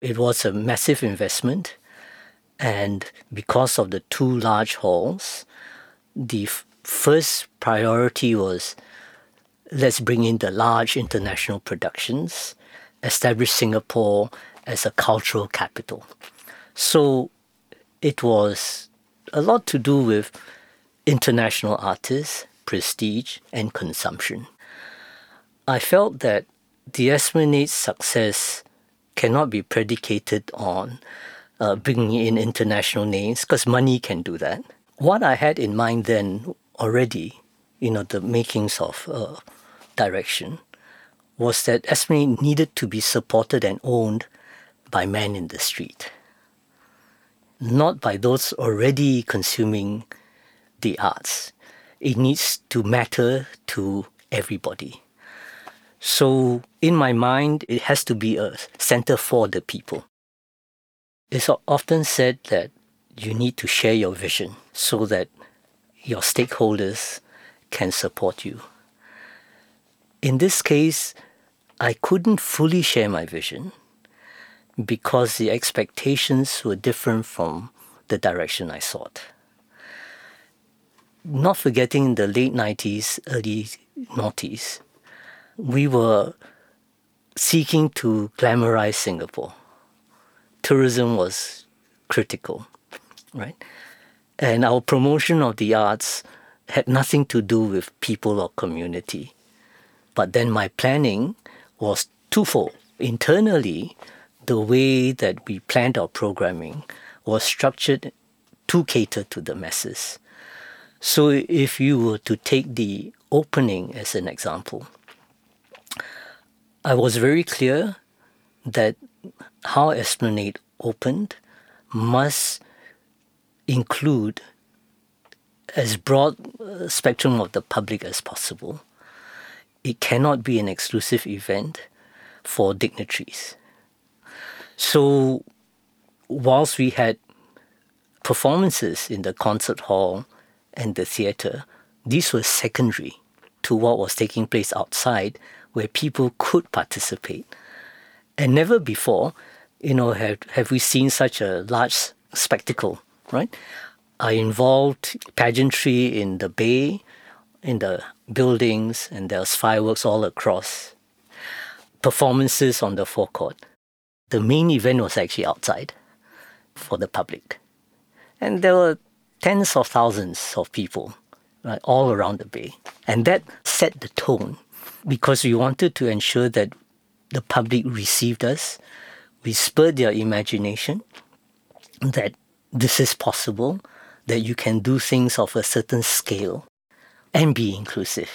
It was a massive investment, and because of the two large halls, the f- first priority was let's bring in the large international productions, establish Singapore as a cultural capital. So it was a lot to do with international artists, prestige, and consumption. I felt that the Esplanade's success cannot be predicated on uh, bringing in international names because money can do that. What I had in mind then already, you know, the makings of uh, direction, was that Esplanade needed to be supported and owned by men in the street, not by those already consuming the arts. It needs to matter to everybody. So, in my mind, it has to be a center for the people. It's often said that you need to share your vision so that your stakeholders can support you. In this case, I couldn't fully share my vision because the expectations were different from the direction I sought. Not forgetting the late 90s, early noughties, we were seeking to glamorize Singapore. Tourism was critical, right? And our promotion of the arts had nothing to do with people or community. But then my planning was twofold. Internally, the way that we planned our programming was structured to cater to the masses. So if you were to take the opening as an example, I was very clear that how Esplanade opened must include as broad a spectrum of the public as possible. It cannot be an exclusive event for dignitaries. So, whilst we had performances in the concert hall and the theatre, these were secondary to what was taking place outside where people could participate. And never before, you know, have, have we seen such a large spectacle, right? I involved pageantry in the bay, in the buildings, and there was fireworks all across. Performances on the forecourt. The main event was actually outside for the public. And there were tens of thousands of people right, all around the bay. And that set the tone because we wanted to ensure that the public received us. We spurred their imagination that this is possible, that you can do things of a certain scale and be inclusive.